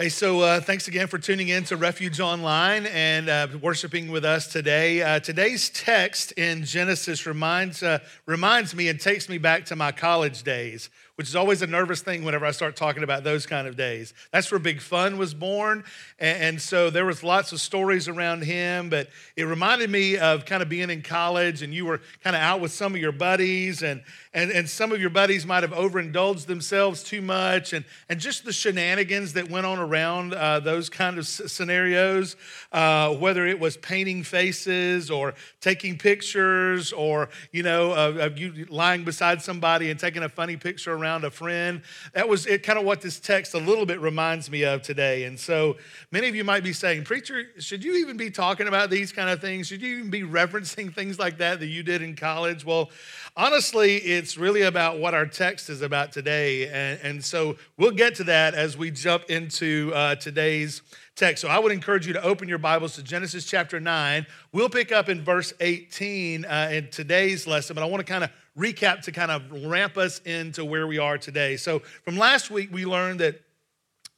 Hey, so uh, thanks again for tuning in to Refuge Online and uh, worshiping with us today. Uh, today's text in Genesis reminds, uh, reminds me and takes me back to my college days which is always a nervous thing whenever I start talking about those kind of days. That's where Big Fun was born. And, so there was lots of stories around him, but it reminded me of kind of being in college and you were kind of out with some of your buddies and, and, and some of your buddies might have overindulged themselves too much and, and just the shenanigans that went on around uh, those kind of scenarios, uh, whether it was painting faces or taking pictures or, you know, of, of you lying beside somebody and taking a funny picture around around a friend. That was it, kind of what this text a little bit reminds me of today. And so many of you might be saying, Preacher, should you even be talking about these kind of things? Should you even be referencing things like that that you did in college? Well, honestly, it's really about what our text is about today. And, and so we'll get to that as we jump into uh, today's text. So I would encourage you to open your Bibles to Genesis chapter 9. We'll pick up in verse 18 uh, in today's lesson, but I want to kind of recap to kind of ramp us into where we are today. So, from last week, we learned that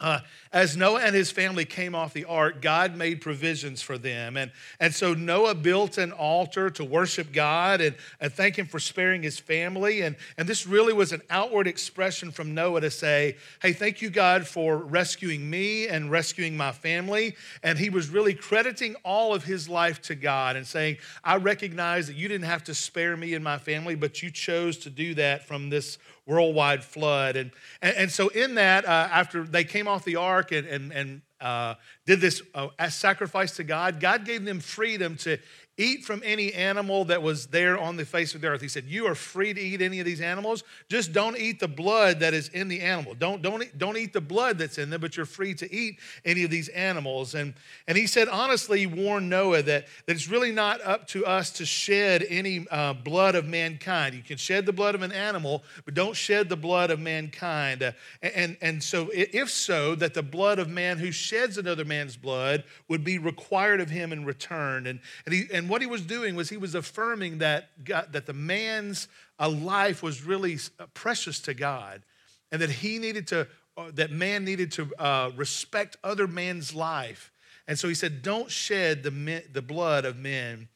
uh, as Noah and his family came off the ark, God made provisions for them. And, and so Noah built an altar to worship God and, and thank him for sparing his family. And, and this really was an outward expression from Noah to say, Hey, thank you, God, for rescuing me and rescuing my family. And he was really crediting all of his life to God and saying, I recognize that you didn't have to spare me and my family, but you chose to do that from this worldwide flood. And, and, and so, in that, uh, after they came off the ark and, and, and uh, did this uh, sacrifice to God, God gave them freedom to eat from any animal that was there on the face of the earth. He said, You are free to eat any of these animals. Just don't eat the blood that is in the animal. Don't, don't, don't eat the blood that's in them, but you're free to eat any of these animals. And, and he said, honestly, he warned Noah that, that it's really not up to us to shed any uh, blood of mankind. You can shed the blood of an animal, but don't shed the blood of mankind. Uh, and, and so, if so, that the blood of man who sheds another man's blood would be required of him in return. And, and, he, and and what he was doing was he was affirming that, God, that the man's uh, life was really uh, precious to God and that he needed to, uh, that man needed to uh, respect other man's life. And so he said, Don't shed the, men, the blood of men.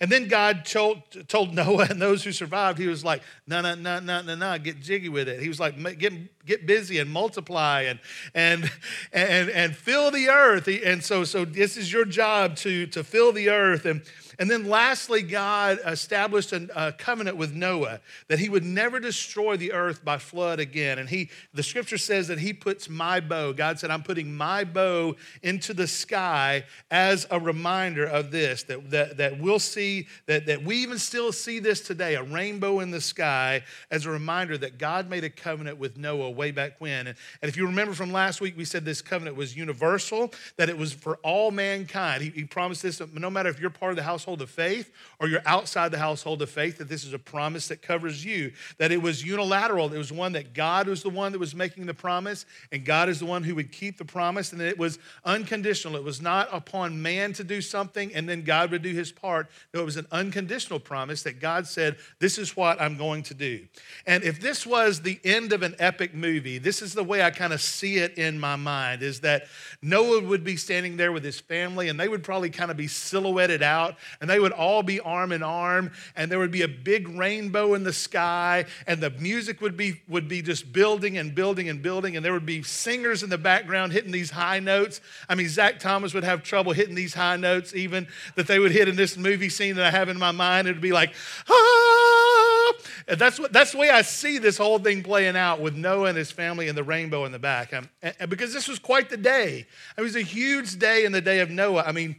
And then God told, told Noah and those who survived, he was like, no, no, no, no, no, no, get jiggy with it. He was like, get, get busy and multiply and, and, and, and fill the earth. And so, so this is your job to, to fill the earth. And and then lastly, God established a covenant with Noah that he would never destroy the earth by flood again. And he, the scripture says that he puts my bow, God said, I'm putting my bow into the sky as a reminder of this, that, that, that we'll see, that, that we even still see this today, a rainbow in the sky, as a reminder that God made a covenant with Noah way back when. And, and if you remember from last week, we said this covenant was universal, that it was for all mankind. He, he promised this, no matter if you're part of the house household of faith or you're outside the household of faith, that this is a promise that covers you. That it was unilateral. It was one that God was the one that was making the promise, and God is the one who would keep the promise, and that it was unconditional. It was not upon man to do something and then God would do his part. No, it was an unconditional promise that God said, This is what I'm going to do. And if this was the end of an epic movie, this is the way I kind of see it in my mind is that Noah would be standing there with his family, and they would probably kind of be silhouetted out and they would all be arm in arm, and there would be a big rainbow in the sky, and the music would be, would be just building and building and building, and there would be singers in the background hitting these high notes. I mean, Zach Thomas would have trouble hitting these high notes, even that they would hit in this movie scene that I have in my mind. It would be like, ah! And that's, what, that's the way I see this whole thing playing out with Noah and his family and the rainbow in the back. and because this was quite the day. It was a huge day in the day of Noah. I mean,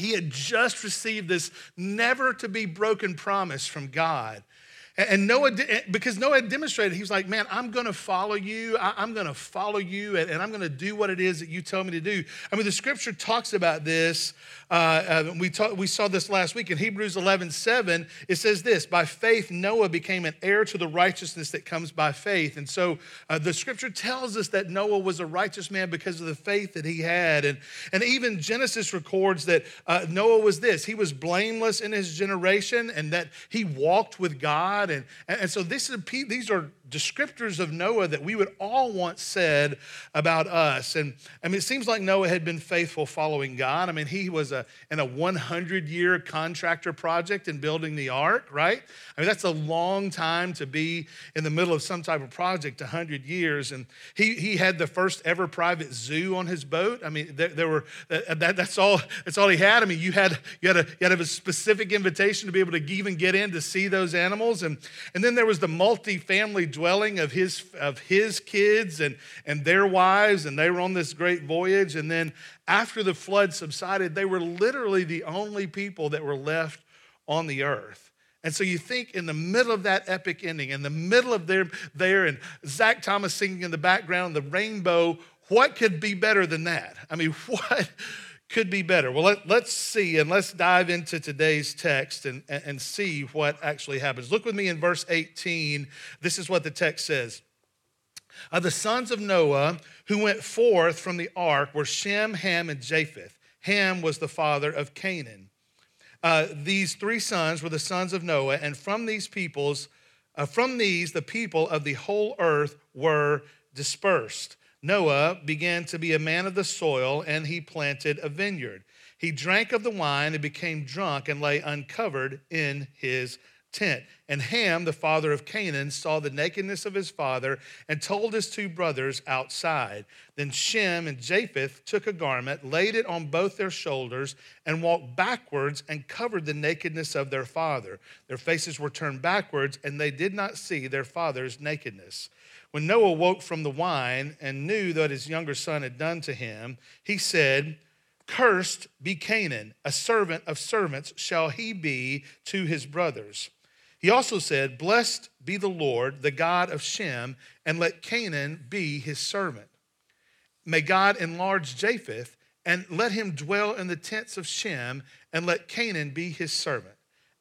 he had just received this never to be broken promise from God. And Noah, because Noah demonstrated, he was like, Man, I'm going to follow you. I'm going to follow you, and I'm going to do what it is that you tell me to do. I mean, the scripture talks about this uh, uh, we, talk, we saw this last week in Hebrews 11 7. It says this By faith, Noah became an heir to the righteousness that comes by faith. And so uh, the scripture tells us that Noah was a righteous man because of the faith that he had. And, and even Genesis records that uh, Noah was this he was blameless in his generation and that he walked with God. And, and so this is, these are descriptors of Noah that we would all want said about us. And I mean, it seems like Noah had been faithful following God. I mean, he was a, in a 100 year contractor project in building the ark, right? I mean, that's a long time to be in the middle of some type of project, 100 years. And he, he had the first ever private zoo on his boat. I mean, there, there were, uh, uh, that, that's, all, that's all he had. I mean, you had, you, had a, you had a specific invitation to be able to even get in to see those animals. And, and then there was the multi-family dwelling of his, of his kids and, and their wives, and they were on this great voyage. And then after the flood subsided, they were literally the only people that were left on the earth. And so you think in the middle of that epic ending, in the middle of there, there and Zach Thomas singing in the background, the rainbow, what could be better than that? I mean, what could be better. Well, let, us see and let's dive into today's text and, and see what actually happens. Look with me in verse 18. This is what the text says. Uh, the sons of Noah who went forth from the ark were Shem, Ham, and Japheth. Ham was the father of Canaan. Uh, these three sons were the sons of Noah, and from these peoples, uh, from these, the people of the whole earth were dispersed. Noah began to be a man of the soil, and he planted a vineyard. He drank of the wine and became drunk and lay uncovered in his tent. And Ham, the father of Canaan, saw the nakedness of his father and told his two brothers outside. Then Shem and Japheth took a garment, laid it on both their shoulders, and walked backwards and covered the nakedness of their father. Their faces were turned backwards, and they did not see their father's nakedness. When Noah woke from the wine and knew that his younger son had done to him, he said, Cursed be Canaan, a servant of servants shall he be to his brothers. He also said, Blessed be the Lord, the God of Shem, and let Canaan be his servant. May God enlarge Japheth, and let him dwell in the tents of Shem, and let Canaan be his servant.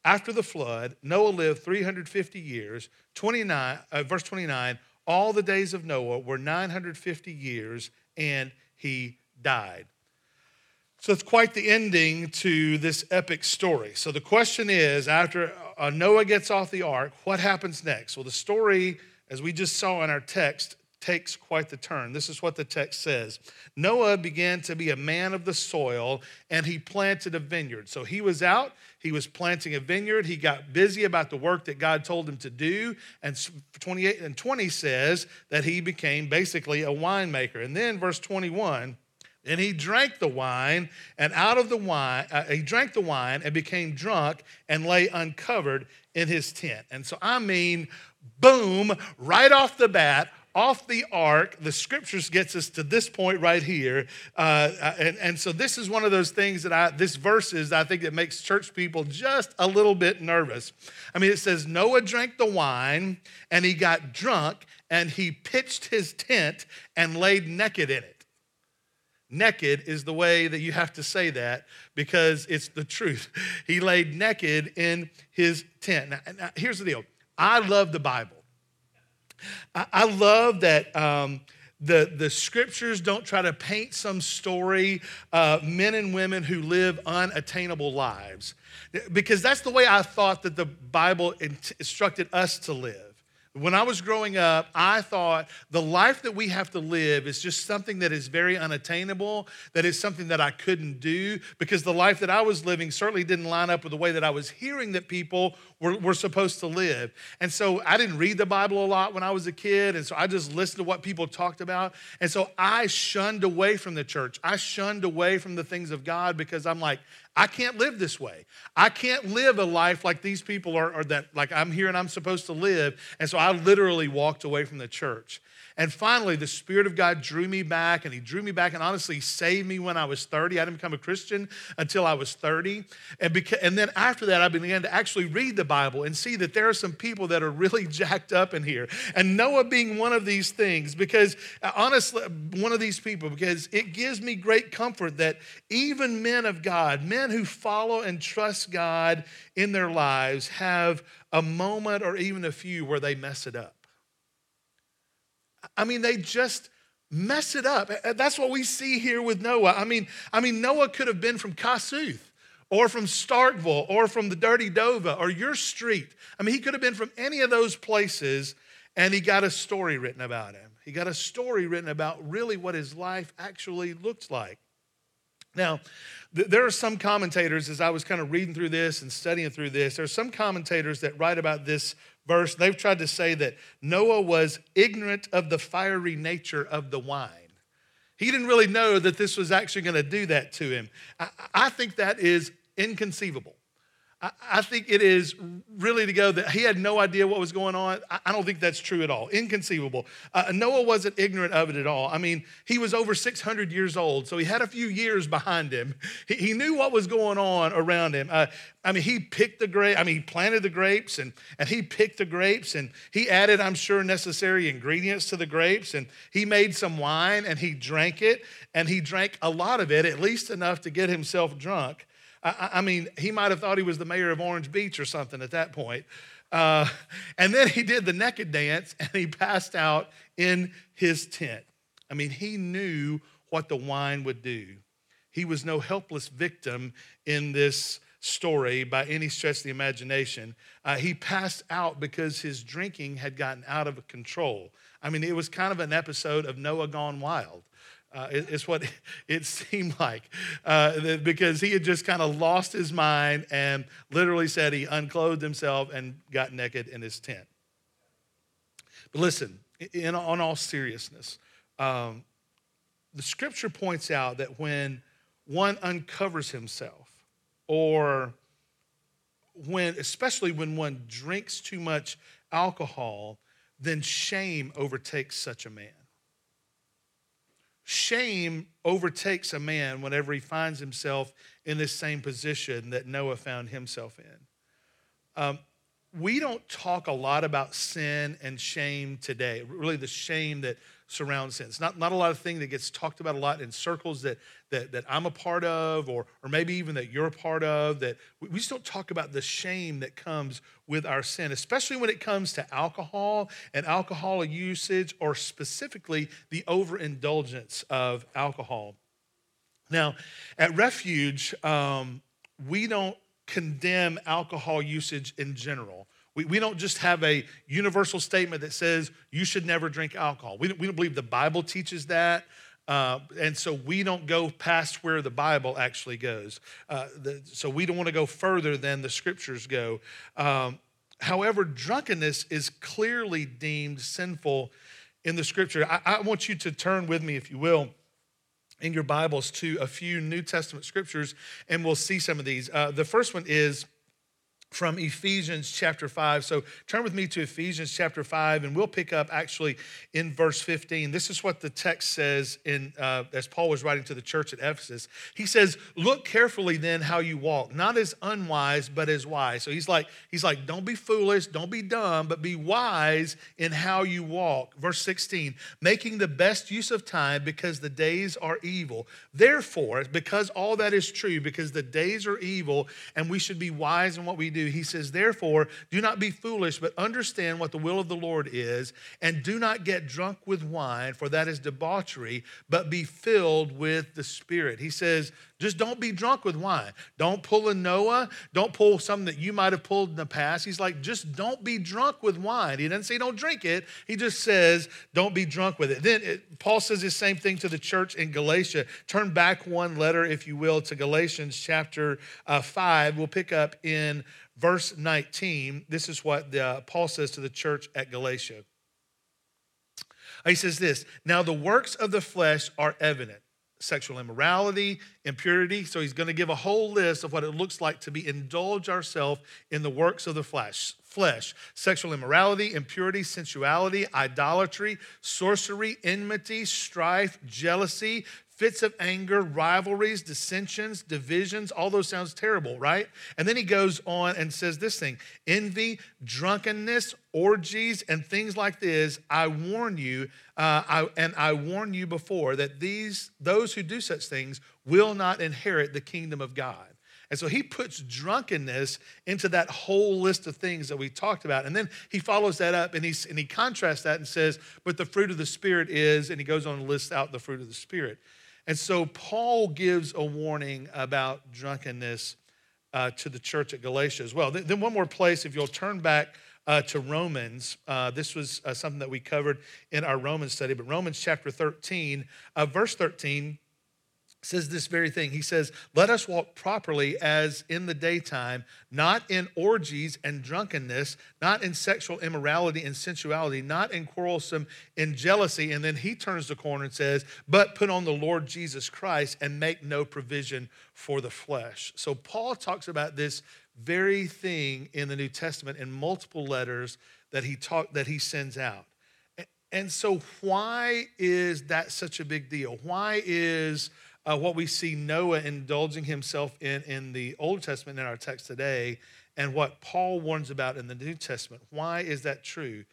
After the flood, Noah lived 350 years. 29, uh, verse 29 all the days of Noah were 950 years, and he died. So it's quite the ending to this epic story. So the question is after uh, Noah gets off the ark, what happens next? Well, the story, as we just saw in our text, takes quite the turn. This is what the text says Noah began to be a man of the soil, and he planted a vineyard. So he was out, he was planting a vineyard. He got busy about the work that God told him to do. And 28 and 20 says that he became basically a winemaker. And then verse 21 and he drank the wine, and out of the wine, uh, he drank the wine and became drunk and lay uncovered in his tent. And so, I mean, boom, right off the bat, off the ark, the scriptures gets us to this point right here. Uh, uh, and, and so this is one of those things that I, this verse is, I think, that makes church people just a little bit nervous. I mean, it says, Noah drank the wine and he got drunk and he pitched his tent and laid naked in it. Naked is the way that you have to say that because it's the truth. He laid naked in his tent. Now, now here's the deal I love the Bible. I, love that. Um, the, the scriptures don't try to paint some story, uh, men and women who live unattainable lives. Because that's the way I thought that the Bible instructed us to live. When I was growing up, I thought the life that we have to live is just something that is very unattainable, that is something that I couldn't do, because the life that I was living certainly didn't line up with the way that I was hearing that people were, were supposed to live. And so I didn't read the Bible a lot when I was a kid, and so I just listened to what people talked about. And so I shunned away from the church. I shunned away from the things of God because I'm like, I can't live this way. I can't live a life like these people are, that like I'm here and I'm supposed to live. And so I literally walked away from the church. And finally, the Spirit of God drew me back, and He drew me back and honestly saved me when I was 30. I didn't become a Christian until I was 30. And, beca- and then after that, I began to actually read the Bible and see that there are some people that are really jacked up in here. And Noah being one of these things, because uh, honestly, one of these people, because it gives me great comfort that even men of God, men who follow and trust God in their lives, have a moment or even a few where they mess it up. I mean, they just mess it up. That's what we see here with Noah. I mean, I mean, Noah could have been from Kossuth or from Starkville or from the Dirty Dova or your street. I mean, he could have been from any of those places. and he got a story written about him. He got a story written about really what his life actually looked like. Now, th- there are some commentators, as I was kind of reading through this and studying through this, there are some commentators that write about this verse. They've tried to say that Noah was ignorant of the fiery nature of the wine. He didn't really know that this was actually going to do that to him. I, I think that is inconceivable. I think it is really to go that he had no idea what was going on. I don't think that's true at all. Inconceivable. Uh, Noah wasn't ignorant of it at all. I mean, he was over 600 years old, so he had a few years behind him. He, he knew what was going on around him. Uh, I mean, he picked the grape. I mean, he planted the grapes and, and he picked the grapes and he added, I'm sure, necessary ingredients to the grapes and he made some wine and he drank it and he drank a lot of it, at least enough to get himself drunk. I, I mean, he might have thought he was the mayor of Orange Beach or something at that point. Uh, and then he did the naked dance and he passed out in his tent. I mean, he knew what the wine would do. He was no helpless victim in this story by any stretch of the imagination. Uh, he passed out because his drinking had gotten out of control. I mean, it was kind of an episode of Noah Gone Wild. Uh, it's what it seemed like uh, because he had just kind of lost his mind and literally said he unclothed himself and got naked in his tent. But listen, in, on all seriousness, um, the scripture points out that when one uncovers himself, or when, especially when one drinks too much alcohol, then shame overtakes such a man. Shame overtakes a man whenever he finds himself in this same position that Noah found himself in. Um, we don't talk a lot about sin and shame today, really, the shame that surrounds sin. It's not, not a lot of thing that gets talked about a lot in circles that, that, that I'm a part of, or, or maybe even that you're a part of, that we, just don't talk about the shame that comes with our sin, especially when it comes to alcohol and alcohol usage, or specifically the overindulgence of alcohol. Now, at Refuge, um, we don't condemn alcohol usage in general. We, we don't just have a universal statement that says you should never drink alcohol. We don't, we don't believe the Bible teaches that. Uh, and so we don't go past where the Bible actually goes. Uh, the, so we don't want to go further than the scriptures go. Um, however, drunkenness is clearly deemed sinful in the scripture. I, I want you to turn with me, if you will in your Bibles to a few New Testament scriptures, and we'll see some of these. Uh, the first one is from Ephesians chapter 5. So turn with me to Ephesians chapter 5, and we'll pick up actually in verse 15. This is what the text says in uh, as Paul was writing to the church at Ephesus. He says, Look carefully then how you walk, not as unwise, but as wise. So he's like, he's like, don't be foolish, don't be dumb, but be wise in how you walk. Verse 16, making the best use of time because the days are evil. Therefore, because all that is true, because the days are evil, and we should be wise in what we do do. He says, Therefore, do not be foolish, but understand what the will of the Lord is, and do not get drunk with wine, for that is debauchery, but be filled with the Spirit. He says, just don't be drunk with wine. Don't pull a Noah. Don't pull something that you might have pulled in the past. He's like, just don't be drunk with wine. He doesn't say don't drink it. He just says don't be drunk with it. Then it, Paul says the same thing to the church in Galatia. Turn back one letter, if you will, to Galatians chapter uh, 5. We'll pick up in verse 19. This is what the, uh, Paul says to the church at Galatia. He says this Now the works of the flesh are evident sexual immorality, impurity. So he's going to give a whole list of what it looks like to be indulge ourselves in the works of the flesh. Flesh, sexual immorality, impurity, sensuality, idolatry, sorcery, enmity, strife, jealousy, fits of anger, rivalries, dissensions, divisions, all those sounds terrible, right? And then he goes on and says this thing envy, drunkenness, orgies, and things like this. I warn you, uh, I, and I warn you before that these those who do such things will not inherit the kingdom of God. And so he puts drunkenness into that whole list of things that we talked about. And then he follows that up and, he's, and he contrasts that and says, But the fruit of the Spirit is, and he goes on to list out the fruit of the Spirit. And so Paul gives a warning about drunkenness uh, to the church at Galatia as well. Then, one more place, if you'll turn back uh, to Romans. Uh, this was uh, something that we covered in our Romans study, but Romans chapter 13, uh, verse 13 says this very thing. He says, Let us walk properly as in the daytime, not in orgies and drunkenness, not in sexual immorality and sensuality, not in quarrelsome in jealousy. And then he turns the corner and says, But put on the Lord Jesus Christ and make no provision for the flesh. So Paul talks about this very thing in the New Testament in multiple letters that he talk, that he sends out. And so why is that such a big deal? Why is uh, what we see Noah indulging himself in in the Old Testament in our text today and what Paul warns about in the New Testament. Why is that true?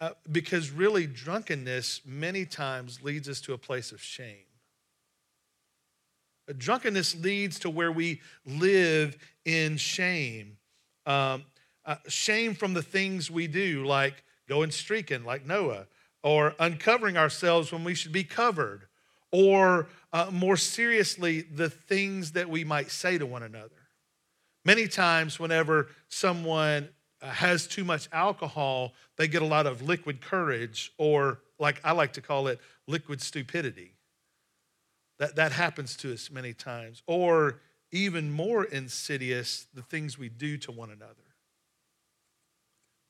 Uh, because really, drunkenness many times leads us to a place of shame. Drunkenness leads to where we live in shame. Um, uh, shame from the things we do, like going streaking, like Noah, or uncovering ourselves when we should be covered, or uh, more seriously, the things that we might say to one another. Many times, whenever someone uh, has too much alcohol, they get a lot of liquid courage, or like I like to call it, liquid stupidity. That, that happens to us many times. Or even more insidious, the things we do to one another.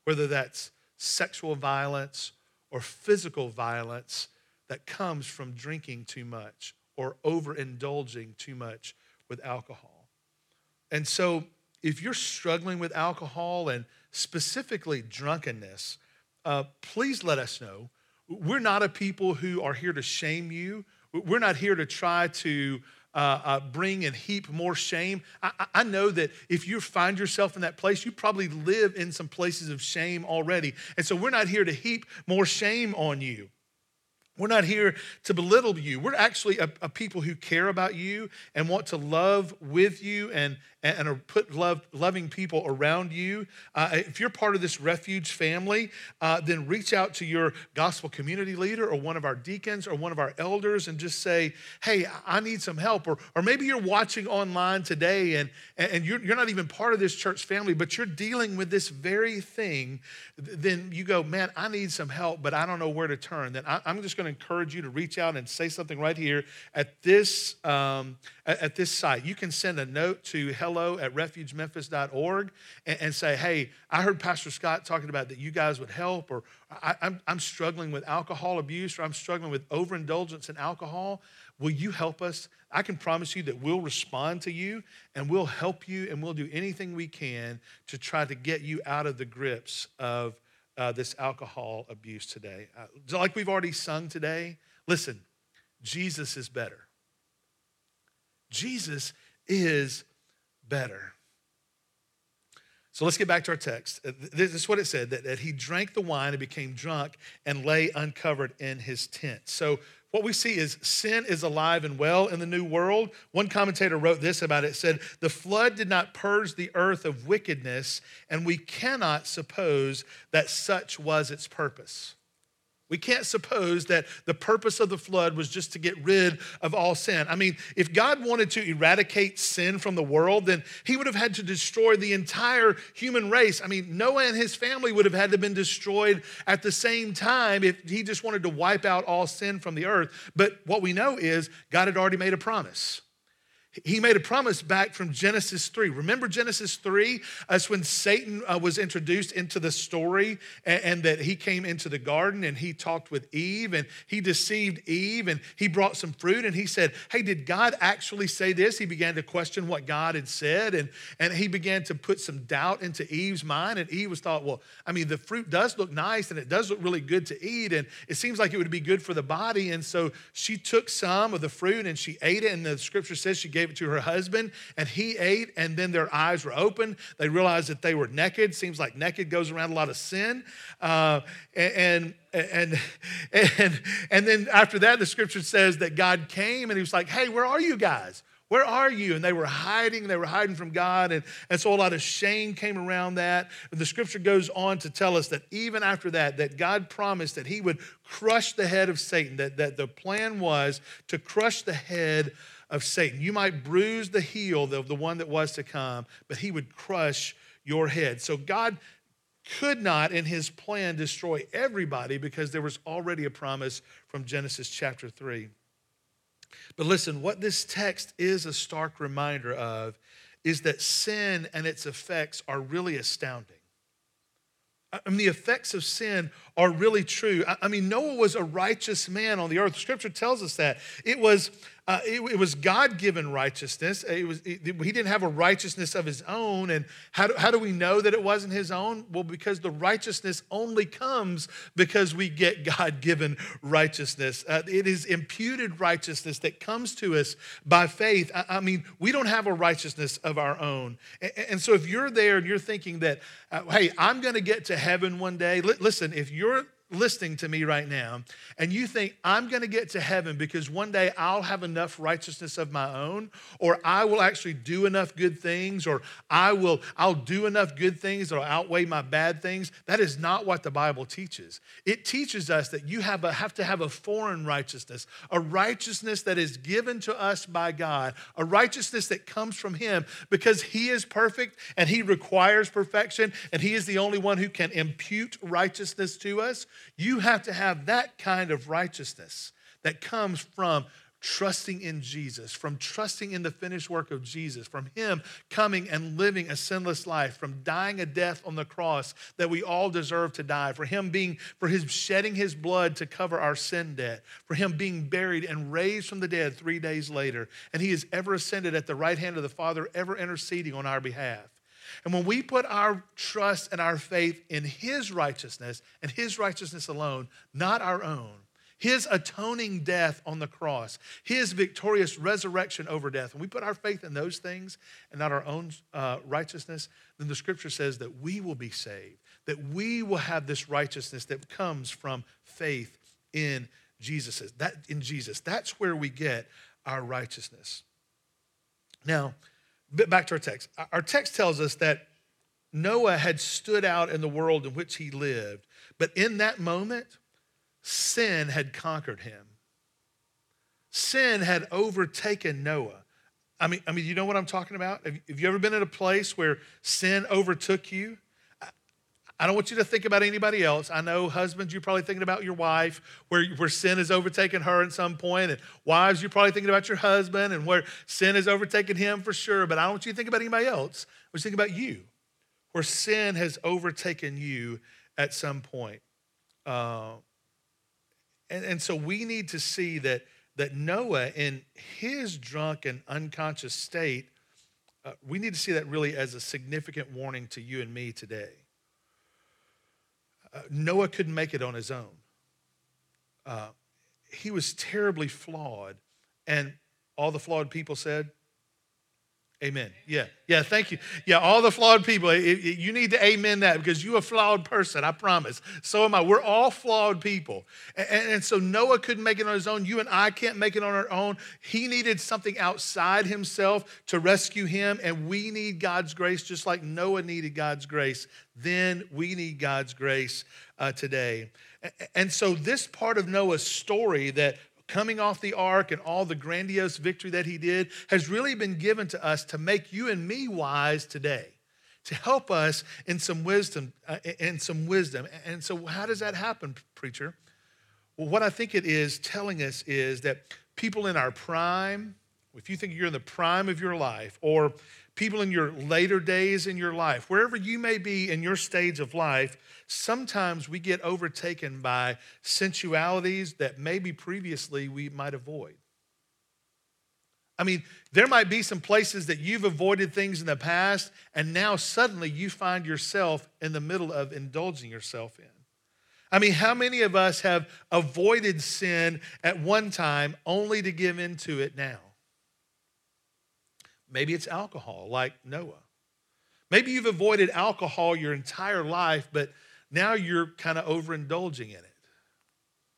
Whether that's sexual violence or physical violence that comes from drinking too much or overindulging too much with alcohol. And so, if you're struggling with alcohol and specifically drunkenness, uh, please let us know. We're not a people who are here to shame you. We're not here to try to uh, uh, bring and heap more shame. I, I, know that if you find yourself in that place, you probably live in some places of shame already. And so we're not here to heap more shame on you. We're not here to belittle you. We're actually a, a, people who care about you and want to love with you and, and, and put love, loving people around you. Uh, if you're part of this refuge family, uh, then reach out to your gospel community leader or one of our deacons or one of our elders and just say, hey, I need some help. Or, or maybe you're watching online today and, and you're, you're not even part of this church family, but you're dealing with this very thing. Then you go, man, I need some help, but I don't know where to turn. Then I, I'm just going to encourage you to reach out and say something right here at this, um, at this site. You can send a note to hello at refugememphis.org and, and say, hey, I heard Pastor Scott talking about that you guys would help, or I, I'm, I'm struggling with alcohol abuse, or I'm struggling with overindulgence in alcohol. Will you help us? I can promise you that we'll respond to you and we'll help you and we'll do anything we can to try to get you out of the grips of uh, this alcohol abuse today. Uh, like we've already sung today, listen, Jesus is better. Jesus is better. So let's get back to our text. Uh, this is what it said that, that he drank the wine and became drunk and lay uncovered in his tent. So, what we see is sin is alive and well in the new world. One commentator wrote this about it said, The flood did not purge the earth of wickedness, and we cannot suppose that such was its purpose. We can't suppose that the purpose of the flood was just to get rid of all sin. I mean, if God wanted to eradicate sin from the world, then he would have had to destroy the entire human race. I mean, Noah and his family would have had to have been destroyed at the same time if he just wanted to wipe out all sin from the earth. But what we know is God had already made a promise. He made a promise back from Genesis 3. Remember Genesis 3? That's when Satan uh, was introduced into the story and, and, that he came into the garden and he talked with Eve and he deceived Eve and he brought some fruit and he said, Hey, did God actually say this? He began to question what God had said and, and he began to put some doubt into Eve's mind. And Eve was thought, Well, I mean, the fruit does look nice and it does look really good to eat and it seems like it would be good for the body. And so she took some of the fruit and she ate it. And the scripture says she gave it to her husband, and he ate, and then their eyes were open. They realized that they were naked. Seems like naked goes around a lot of sin. Uh, and, and, and, and then after that, the scripture says that God came and he was like, hey, where are you guys? Where are you? And they were hiding, they were hiding from God. And, and so a lot of shame came around that. the scripture goes on to tell us that even after that, that God promised that he would crush the head of Satan, that, that the plan was to crush the head of Satan. You might bruise the heel of the one that was to come, but he would crush your head. So God could not, in his plan, destroy everybody because there was already a promise from Genesis chapter 3. But listen, what this text is a stark reminder of is that sin and its effects are really astounding. I mean, the effects of sin are really true. I mean, Noah was a righteous man on the earth. Scripture tells us that. It was uh, it, it, was God given righteousness. It was, it, he didn't have a righteousness of his own. And how do, how do we know that it wasn't his own? Well, because the righteousness only comes because we get God given righteousness. Uh, it is imputed righteousness that comes to us by faith. I, I, mean, we don't have a righteousness of our own. And, and so if you're there and you're thinking that, uh, hey, I'm going to get to heaven one day, li- listen, if you're you're listening to me right now and you think I'm going to get to heaven because one day I'll have enough righteousness of my own or I will actually do enough good things or I will I'll do enough good things that'll outweigh my bad things that is not what the Bible teaches. It teaches us that you have, a, have to have a foreign righteousness, a righteousness that is given to us by God, a righteousness that comes from him because he is perfect and he requires perfection and he is the only one who can impute righteousness to us. You have to have that kind of righteousness that comes from trusting in Jesus, from trusting in the finished work of Jesus, from Him coming and living a sinless life, from dying a death on the cross that we all deserve to die, for Him being, for His shedding His blood to cover our sin debt, for Him being buried and raised from the dead three days later, and He is ever ascended at the right hand of the Father, ever interceding on our behalf. And when we put our trust and our faith in His righteousness and His righteousness alone, not our own, His atoning death on the cross, His victorious resurrection over death, when we put our faith in those things and not our own uh, righteousness, then the scripture says that we will be saved, that we will have this righteousness that comes from faith in Jesus. That in Jesus. That's where we get our righteousness. Now, back to our text. Our text tells us that Noah had stood out in the world in which he lived, but in that moment, sin had conquered him. Sin had overtaken Noah. I mean, I mean, you know what I'm talking about? Have, you ever been in a place where sin overtook you? I don't want you to think about anybody else. I know husbands, you're probably thinking about your wife, where, where sin has overtaken her at some point, and wives, you're probably thinking about your husband and where sin has overtaken him for sure. But I don't want you to think about anybody else. I want to think about you, where sin has overtaken you at some point. Uh, and, and so we need to see that, that Noah, in his drunk and unconscious state, uh, we need to see that really as a significant warning to you and me today. Uh, Noah couldn't make it on his own. Uh, he was terribly flawed. And all the flawed people said, Amen. Yeah, yeah, thank you. Yeah, all the flawed people, it, it, you need to amen that because you're a flawed person, I promise. So am I. We're all flawed people. And, and, so Noah couldn't make it on his own. You and I can't make it on our own. He needed something outside himself to rescue him, and we need God's grace just like Noah needed God's grace. Then we need God's grace uh, today. And so, this part of Noah's story that coming off the ark and all the grandiose victory that he did has really been given to us to make you and me wise today to help us in some wisdom uh, in some wisdom. And so how does that happen preacher? Well what i think it is telling us is that people in our prime if you think you're in the prime of your life or people in your later days in your life wherever you may be in your stage of life sometimes we get overtaken by sensualities that maybe previously we might avoid. I mean, there might be some places that you've avoided things in the past, and now suddenly you find yourself in the middle of indulging yourself in. I mean, how many of us have avoided sin at one time only to give into it now? Maybe it's alcohol, like Noah. Maybe you've avoided alcohol your entire life, but now you're kind of overindulging in it.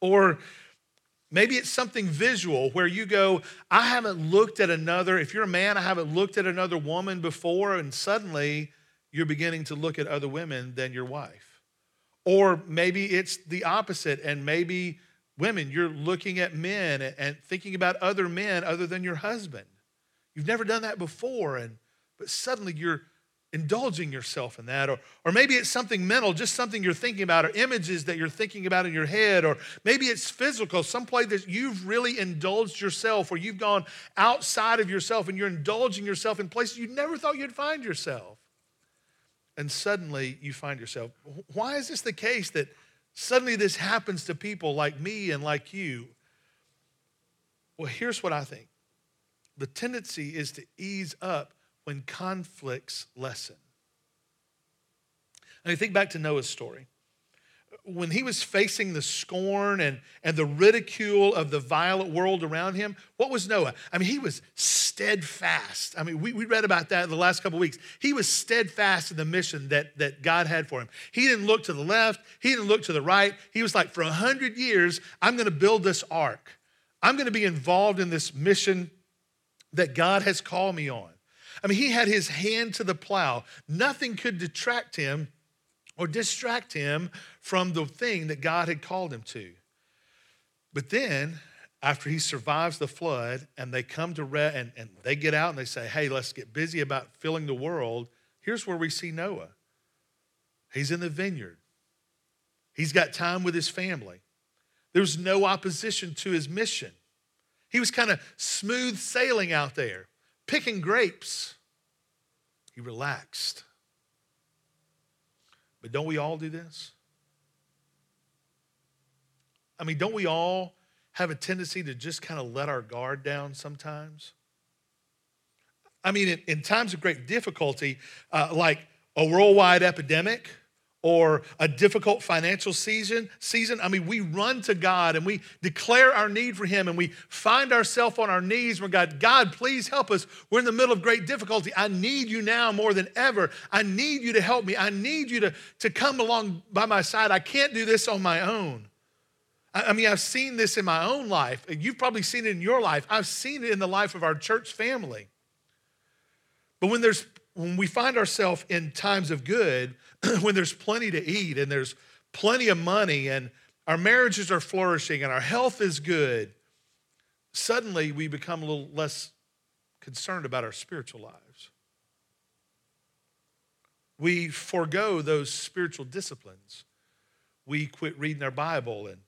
Or maybe it's something visual where you go, I haven't looked at another, if you're a man, I haven't looked at another woman before, and suddenly you're beginning to look at other women than your wife. Or maybe it's the opposite, and maybe women, you're looking at men and thinking about other men other than your husband. You've never done that before, and but suddenly you're indulging yourself in that. Or, or maybe it's something mental, just something you're thinking about, or images that you're thinking about in your head. Or maybe it's physical, some place that you've really indulged yourself, or you've gone outside of yourself and you're indulging yourself in places you never thought you'd find yourself. And suddenly you find yourself. Why is this the case that suddenly this happens to people like me and like you? Well, here's what I think the tendency is to ease up when conflicts lessen. I mean, think back to Noah's story. When he was facing the scorn and, and the ridicule of the violent world around him, what was Noah? I mean, he was steadfast. I mean, we, we read about that in the last couple weeks. He was steadfast in the mission that, that God had for him. He didn't look to the left, he didn't look to the right. He was like, for a hundred years, I'm going to build this ark. I'm going to be involved in this mission that God has called me on. I mean, he had his hand to the plow. Nothing could detract him or distract him from the thing that God had called him to. But then, after he survives the flood and they come to re- and, and they get out and they say, hey, let's get busy about filling the world, here's where we see Noah. He's in the vineyard. He's got time with his family. There's no opposition to his mission. He was kind of smooth sailing out there picking grapes. He relaxed. But don't we all do this? I mean, don't we all have a tendency to just kind of let our guard down sometimes? I mean, in, in times of great difficulty, uh, like a worldwide epidemic, or a difficult financial season season i mean we run to god and we declare our need for him and we find ourselves on our knees where god god please help us. We're in the middle of great difficulty. I need you now more than ever. I need you to help me. I need you to, to come along by my side. I can't do this on my own. I, I mean i've seen this in my own life. You've probably seen it in your life. I've seen it in the life of our church family. But when there's when we find ourselves in times of good when there's plenty to eat and there's plenty of money and our marriages are flourishing and our health is good, suddenly we become a little less concerned about our spiritual lives. We forego those spiritual disciplines. We quit reading our Bible and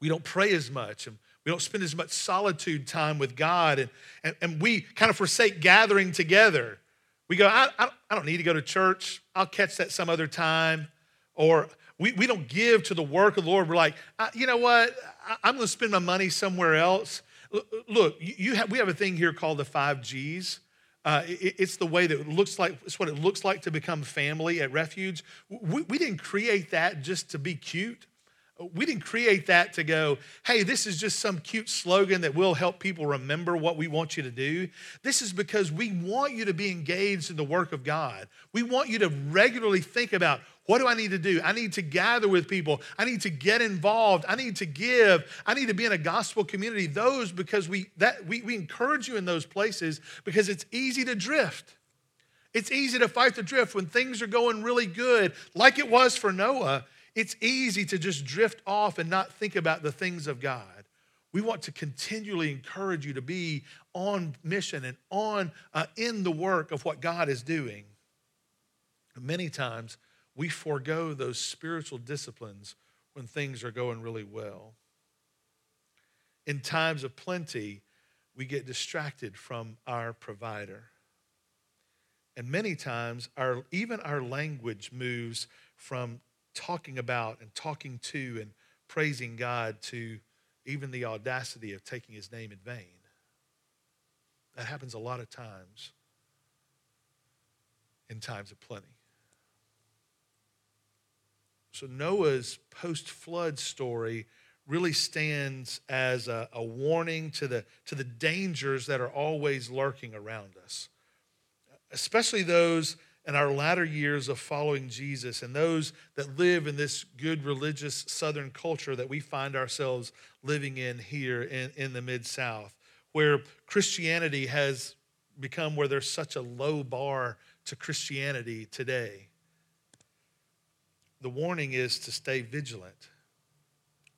we don't pray as much and we don't spend as much solitude time with God and, and, and we kind of forsake gathering together we go, I, I, don't need to go to church. I'll catch that some other time. Or we, we don't give to the work of the Lord. We're like, you know what? I, am going to spend my money somewhere else. Look, you have, we have a thing here called the five G's. Uh, it, it's the way that it looks like, it's what it looks like to become family at Refuge. We, we didn't create that just to be cute. We didn't create that to go, hey, this is just some cute slogan that will help people remember what we want you to do. This is because we want you to be engaged in the work of God. We want you to regularly think about what do I need to do? I need to gather with people. I need to get involved. I need to give. I need to be in a gospel community. Those because we that we, we encourage you in those places because it's easy to drift. It's easy to fight the drift when things are going really good, like it was for Noah. It's easy to just drift off and not think about the things of God. We want to continually encourage you to be on mission and on uh, in the work of what God is doing. Many times we forego those spiritual disciplines when things are going really well. In times of plenty, we get distracted from our provider. And many times, our, even our language moves from talking about and talking to and praising God to even the audacity of taking his name in vain. That happens a lot of times in times of plenty. So Noah's post flood story really stands as a, a, warning to the, to the dangers that are always lurking around us, especially those in our latter years of following Jesus and those that live in this good religious Southern culture that we find ourselves living in here in, in the Mid South, where Christianity has become where there's such a low bar to Christianity today. The warning is to stay vigilant,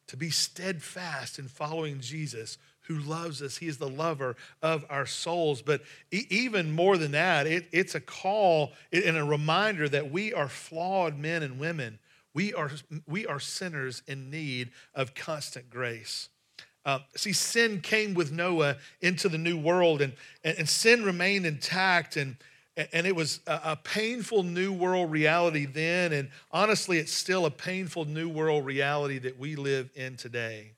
to be steadfast in following Jesus, who loves us. He is the lover of our souls. But even more than that, it, it's a call and a reminder that we are flawed men and women. We are, we are sinners in need of constant grace. Uh, see, sin came with Noah into the new world, and, and, and sin remained intact. And, and it was a, a painful new world reality then. And honestly, it's still a painful new world reality that we live in today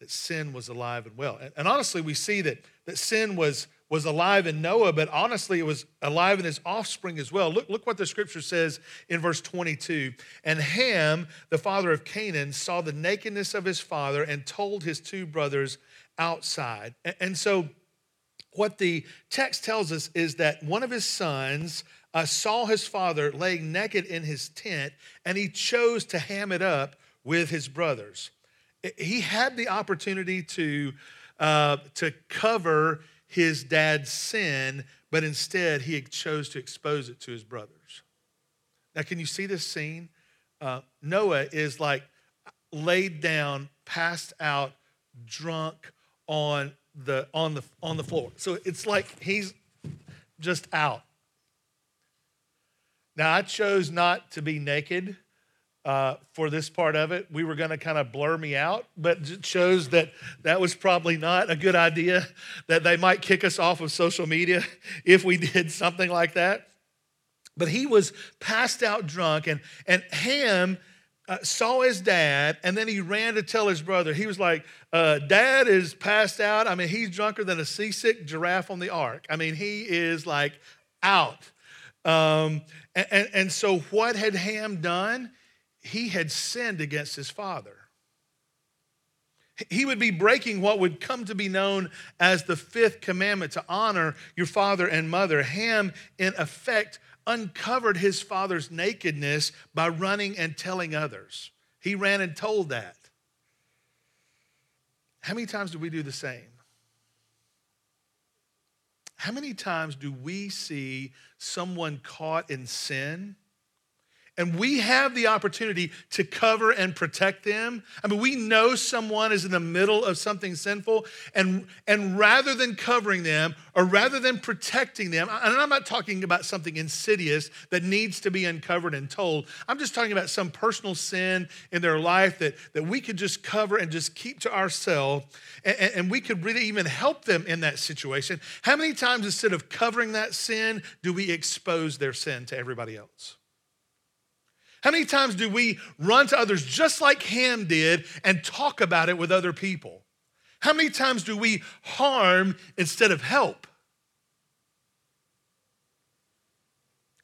that sin was alive and well. And, and honestly, we see that, that sin was, was alive in Noah, but honestly, it was alive in his offspring as well. Look, look what the scripture says in verse 22. And Ham, the father of Canaan, saw the nakedness of his father and told his two brothers outside. And, and so, what the text tells us is that one of his sons uh, saw his father laying naked in his tent, and he chose to ham it up with his brothers he had the opportunity to, uh, to cover his dad's sin, but instead he chose to expose it to his brothers. Now, can you see this scene? Uh, Noah is like laid down, passed out, drunk on the on the on the floor. So it's like he's just out. Now I chose not to be naked uh, for this part of it. We were going to kind of blur me out, but it shows that that was probably not a good idea, that they might kick us off of social media if we did something like that. But he was passed out drunk, and, and Ham uh, saw his dad, and then he ran to tell his brother. He was like, uh, Dad is passed out. I mean, he's drunker than a seasick giraffe on the ark. I mean, he is like out. Um, and, and, and so, what had Ham done? He had sinned against his father. He would be breaking what would come to be known as the fifth commandment to honor your father and mother. Ham, in effect, uncovered his father's nakedness by running and telling others. He ran and told that. How many times do we do the same? How many times do we see someone caught in sin? And we have the opportunity to cover and protect them. I mean, we know someone is in the middle of something sinful, and, and rather than covering them or rather than protecting them, and I'm not talking about something insidious that needs to be uncovered and told, I'm just talking about some personal sin in their life that, that we could just cover and just keep to ourselves, and, and we could really even help them in that situation. How many times instead of covering that sin, do we expose their sin to everybody else? How many times do we run to others just like Ham did and talk about it with other people? How many times do we harm instead of help?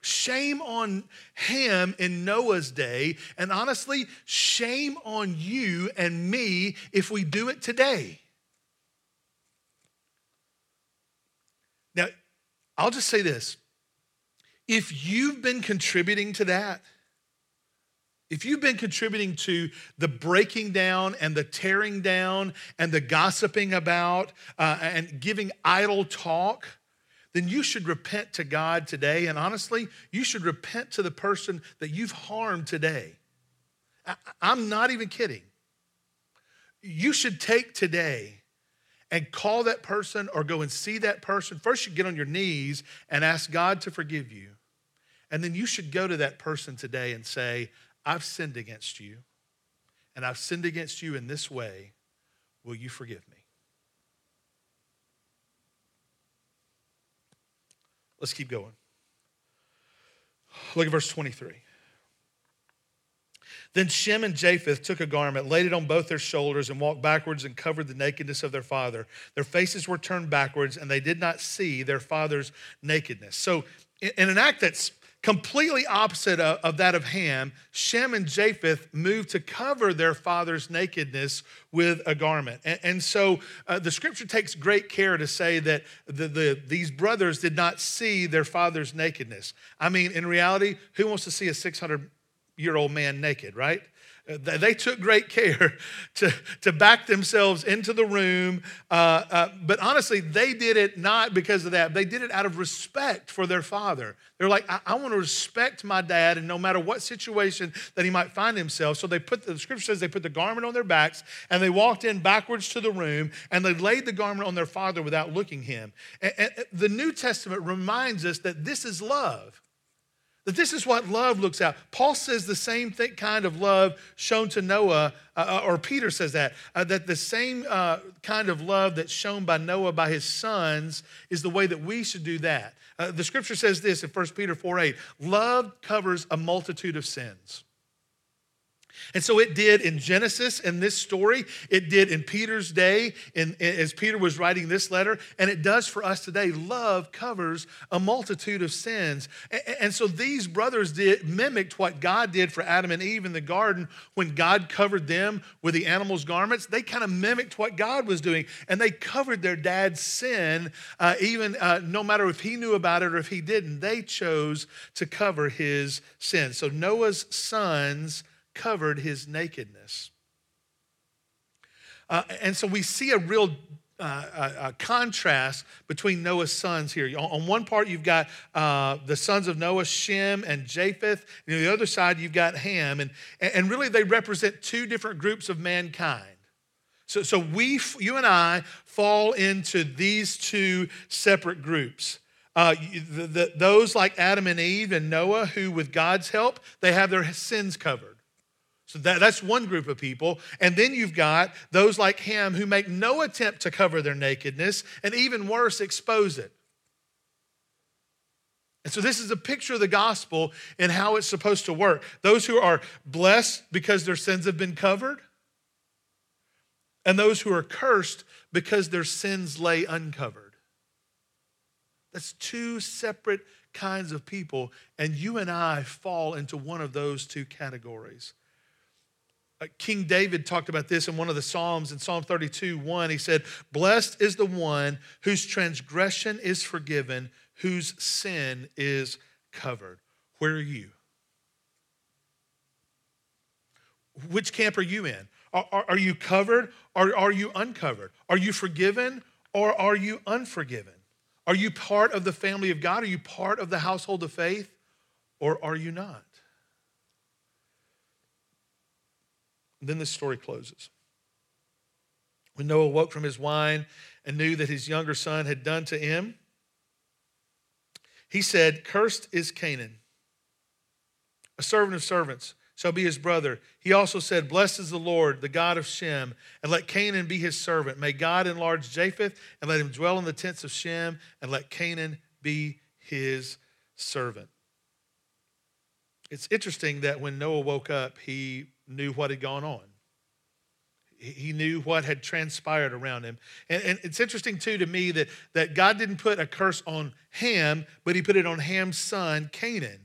Shame on Ham in Noah's day, and honestly, shame on you and me if we do it today. Now, I'll just say this if you've been contributing to that, if you've been contributing to the breaking down and the tearing down and the gossiping about uh, and giving idle talk, then you should repent to God today. And honestly, you should repent to the person that you've harmed today. I, I'm not even kidding. You should take today and call that person or go and see that person. First, you get on your knees and ask God to forgive you. And then you should go to that person today and say, I've sinned against you, and I've sinned against you in this way. Will you forgive me? Let's keep going. Look at verse 23. Then Shem and Japheth took a garment, laid it on both their shoulders, and walked backwards and covered the nakedness of their father. Their faces were turned backwards, and they did not see their father's nakedness. So, in an act that's completely opposite of, of, that of Ham, Shem and Japheth moved to cover their father's nakedness with a garment. And, and so uh, the scripture takes great care to say that the, the, these brothers did not see their father's nakedness. I mean, in reality, who wants to see a 600 year old man naked, right? Uh, they took great care to, to back themselves into the room. Uh, uh, but honestly, they did it not because of that. They did it out of respect for their father. They're like, I, I want to respect my dad, and no matter what situation that he might find himself. So they put, the scripture says they put the garment on their backs, and they walked in backwards to the room, and they laid the garment on their father without looking him. and, and the New Testament reminds us that this is love. That this is what love looks at. Paul says the same th- kind of love shown to Noah, uh, uh, or Peter says that, uh, that the same uh, kind of love that's shown by Noah by his sons is the way that we should do that. Uh, the scripture says this in 1 Peter 4 8 love covers a multitude of sins. And so it did in Genesis in this story. It did in Peter's day in, as Peter was writing this letter. And it does for us today. Love covers a multitude of sins. And, and so these brothers did mimicked what God did for Adam and Eve in the garden when God covered them with the animal's garments. They kind of mimicked what God was doing. And they covered their dad's sin, uh, even uh, no matter if he knew about it or if he didn't. They chose to cover his sin. So Noah's sons covered his nakedness. Uh, and so we see a real uh, a, a, contrast between Noah's sons here. On, one part, you've got uh, the sons of Noah, Shem and Japheth. And on the other side, you've got Ham. And, and really, they represent two different groups of mankind. So, so we, you and I, fall into these two separate groups. Uh, the, the, those like Adam and Eve and Noah, who with God's help, they have their sins covered. So that, that's one group of people. And then you've got those like him who make no attempt to cover their nakedness and even worse, expose it. And so this is a picture of the gospel and how it's supposed to work. Those who are blessed because their sins have been covered, and those who are cursed because their sins lay uncovered. That's two separate kinds of people, and you and I fall into one of those two categories. Uh, King David talked about this in one of the Psalms in Psalm 32 1. He said, Blessed is the one whose transgression is forgiven, whose sin is covered. Where are you? Which camp are you in? Are, are, are you covered or are you uncovered? Are you forgiven or are you unforgiven? Are you part of the family of God? Are you part of the household of faith or are you not? And then the story closes. When Noah woke from his wine and knew that his younger son had done to him, he said, Cursed is Canaan, a servant of servants shall be his brother. He also said, Blessed is the Lord, the God of Shem, and let Canaan be his servant. May God enlarge Japheth, and let him dwell in the tents of Shem, and let Canaan be his servant. It's interesting that when Noah woke up, he knew what had gone on. He knew what had transpired around him. And, and, it's interesting, too, to me that, that God didn't put a curse on Ham, but he put it on Ham's son, Canaan.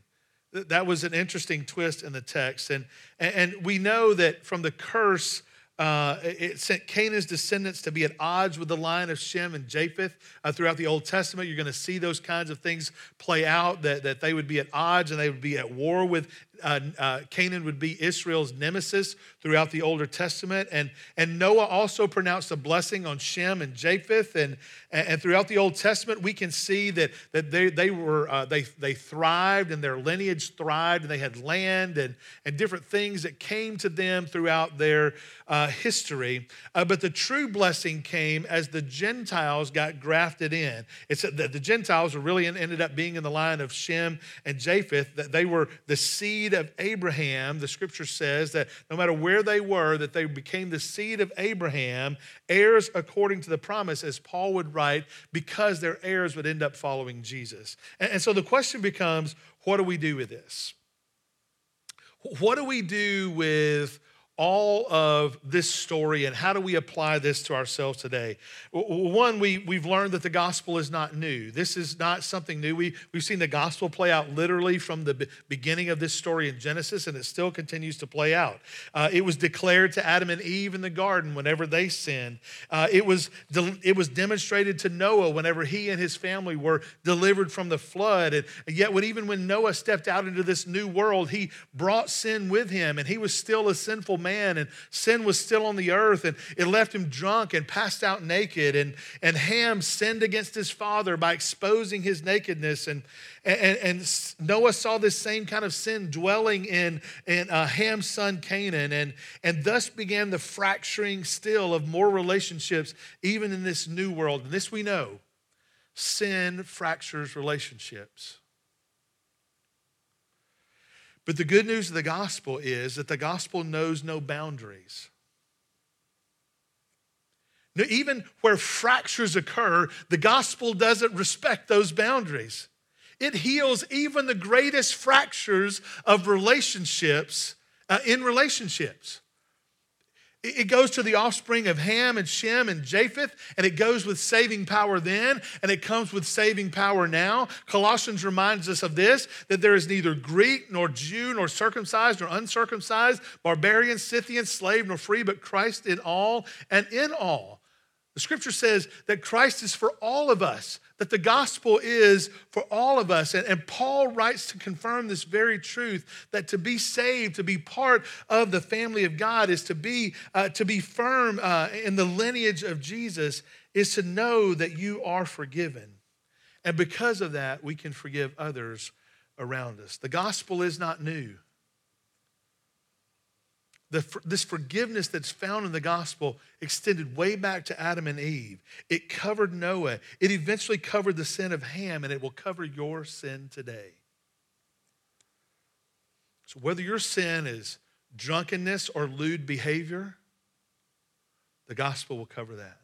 That was an interesting twist in the text. And, and we know that from the curse, uh, it sent Canaan's descendants to be at odds with the line of Shem and Japheth. Uh, throughout the Old Testament, you're going to see those kinds of things play out, that, that they would be at odds and they would be at war with uh, uh, Canaan would be Israel's nemesis throughout the Older Testament. And, and Noah also pronounced a blessing on Shem and Japheth. And, and throughout the Old Testament, we can see that, that they, they, were, uh, they, they thrived and their lineage thrived and they had land and, and different things that came to them throughout their uh, history. Uh, but the true blessing came as the Gentiles got grafted in. It's that the Gentiles were really ended up being in the line of Shem and Japheth, that they were the seed seed of Abraham, the scripture says that no matter where they were, that they became the seed of Abraham, heirs according to the promise, as Paul would write, because their heirs would end up following Jesus. And, and so the question becomes what do we do with this? What do we do with all of this story and how do we apply this to ourselves today? One, we, we've learned that the gospel is not new. This is not something new. We, we've seen the gospel play out literally from the beginning of this story in Genesis, and it still continues to play out. Uh, it was declared to Adam and Eve in the garden whenever they sinned. Uh, it, was de- it was demonstrated to Noah whenever he and his family were delivered from the flood. And yet, when, even when Noah stepped out into this new world, he brought sin with him, and he was still a sinful man, and sin was still on the earth, and it left him drunk and passed out naked. And, and Ham sinned against his father by exposing his nakedness. And, and, and Noah saw this same kind of sin dwelling in, in uh, Ham's son Canaan, and, and thus began the fracturing still of more relationships, even in this new world. And this we know sin fractures relationships. But the good news of the gospel is that the gospel knows no boundaries. Even where fractures occur, the gospel doesn't respect those boundaries. It heals even the greatest fractures of relationships uh, in relationships. It goes to the offspring of Ham and Shem and Japheth, and it goes with saving power then, and it comes with saving power now. Colossians reminds us of this that there is neither Greek nor Jew nor circumcised nor uncircumcised, barbarian, Scythian, slave nor free, but Christ in all and in all. The scripture says that Christ is for all of us, that the gospel is for all of us. And, and, Paul writes to confirm this very truth that to be saved, to be part of the family of God, is to be, uh, to be firm uh, in the lineage of Jesus, is to know that you are forgiven. And because of that, we can forgive others around us. The gospel is not new. The, this forgiveness that's found in the gospel extended way back to Adam and Eve. It covered Noah. It eventually covered the sin of Ham, and it will cover your sin today. So, whether your sin is drunkenness or lewd behavior, the gospel will cover that.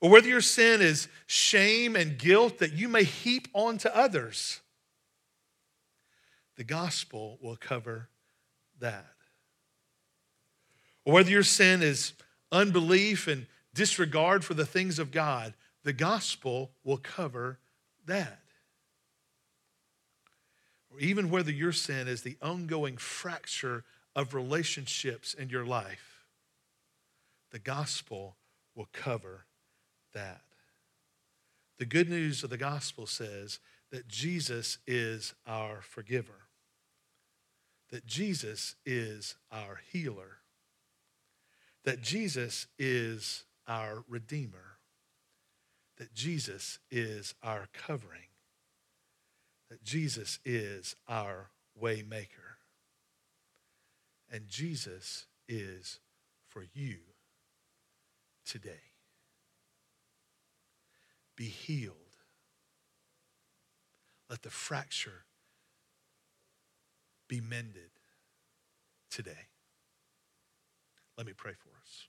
Or whether your sin is shame and guilt that you may heap onto others, the gospel will cover that. Or whether your sin is unbelief and disregard for the things of God, the gospel will cover that. Or even whether your sin is the ongoing fracture of relationships in your life, the gospel will cover that. The good news of the gospel says that Jesus is our forgiver that Jesus is our healer, that Jesus is our redeemer, that Jesus is our covering, that Jesus is our waymaker, and Jesus is for you today. Be healed. Let the fracture be mended today. Let me pray for us.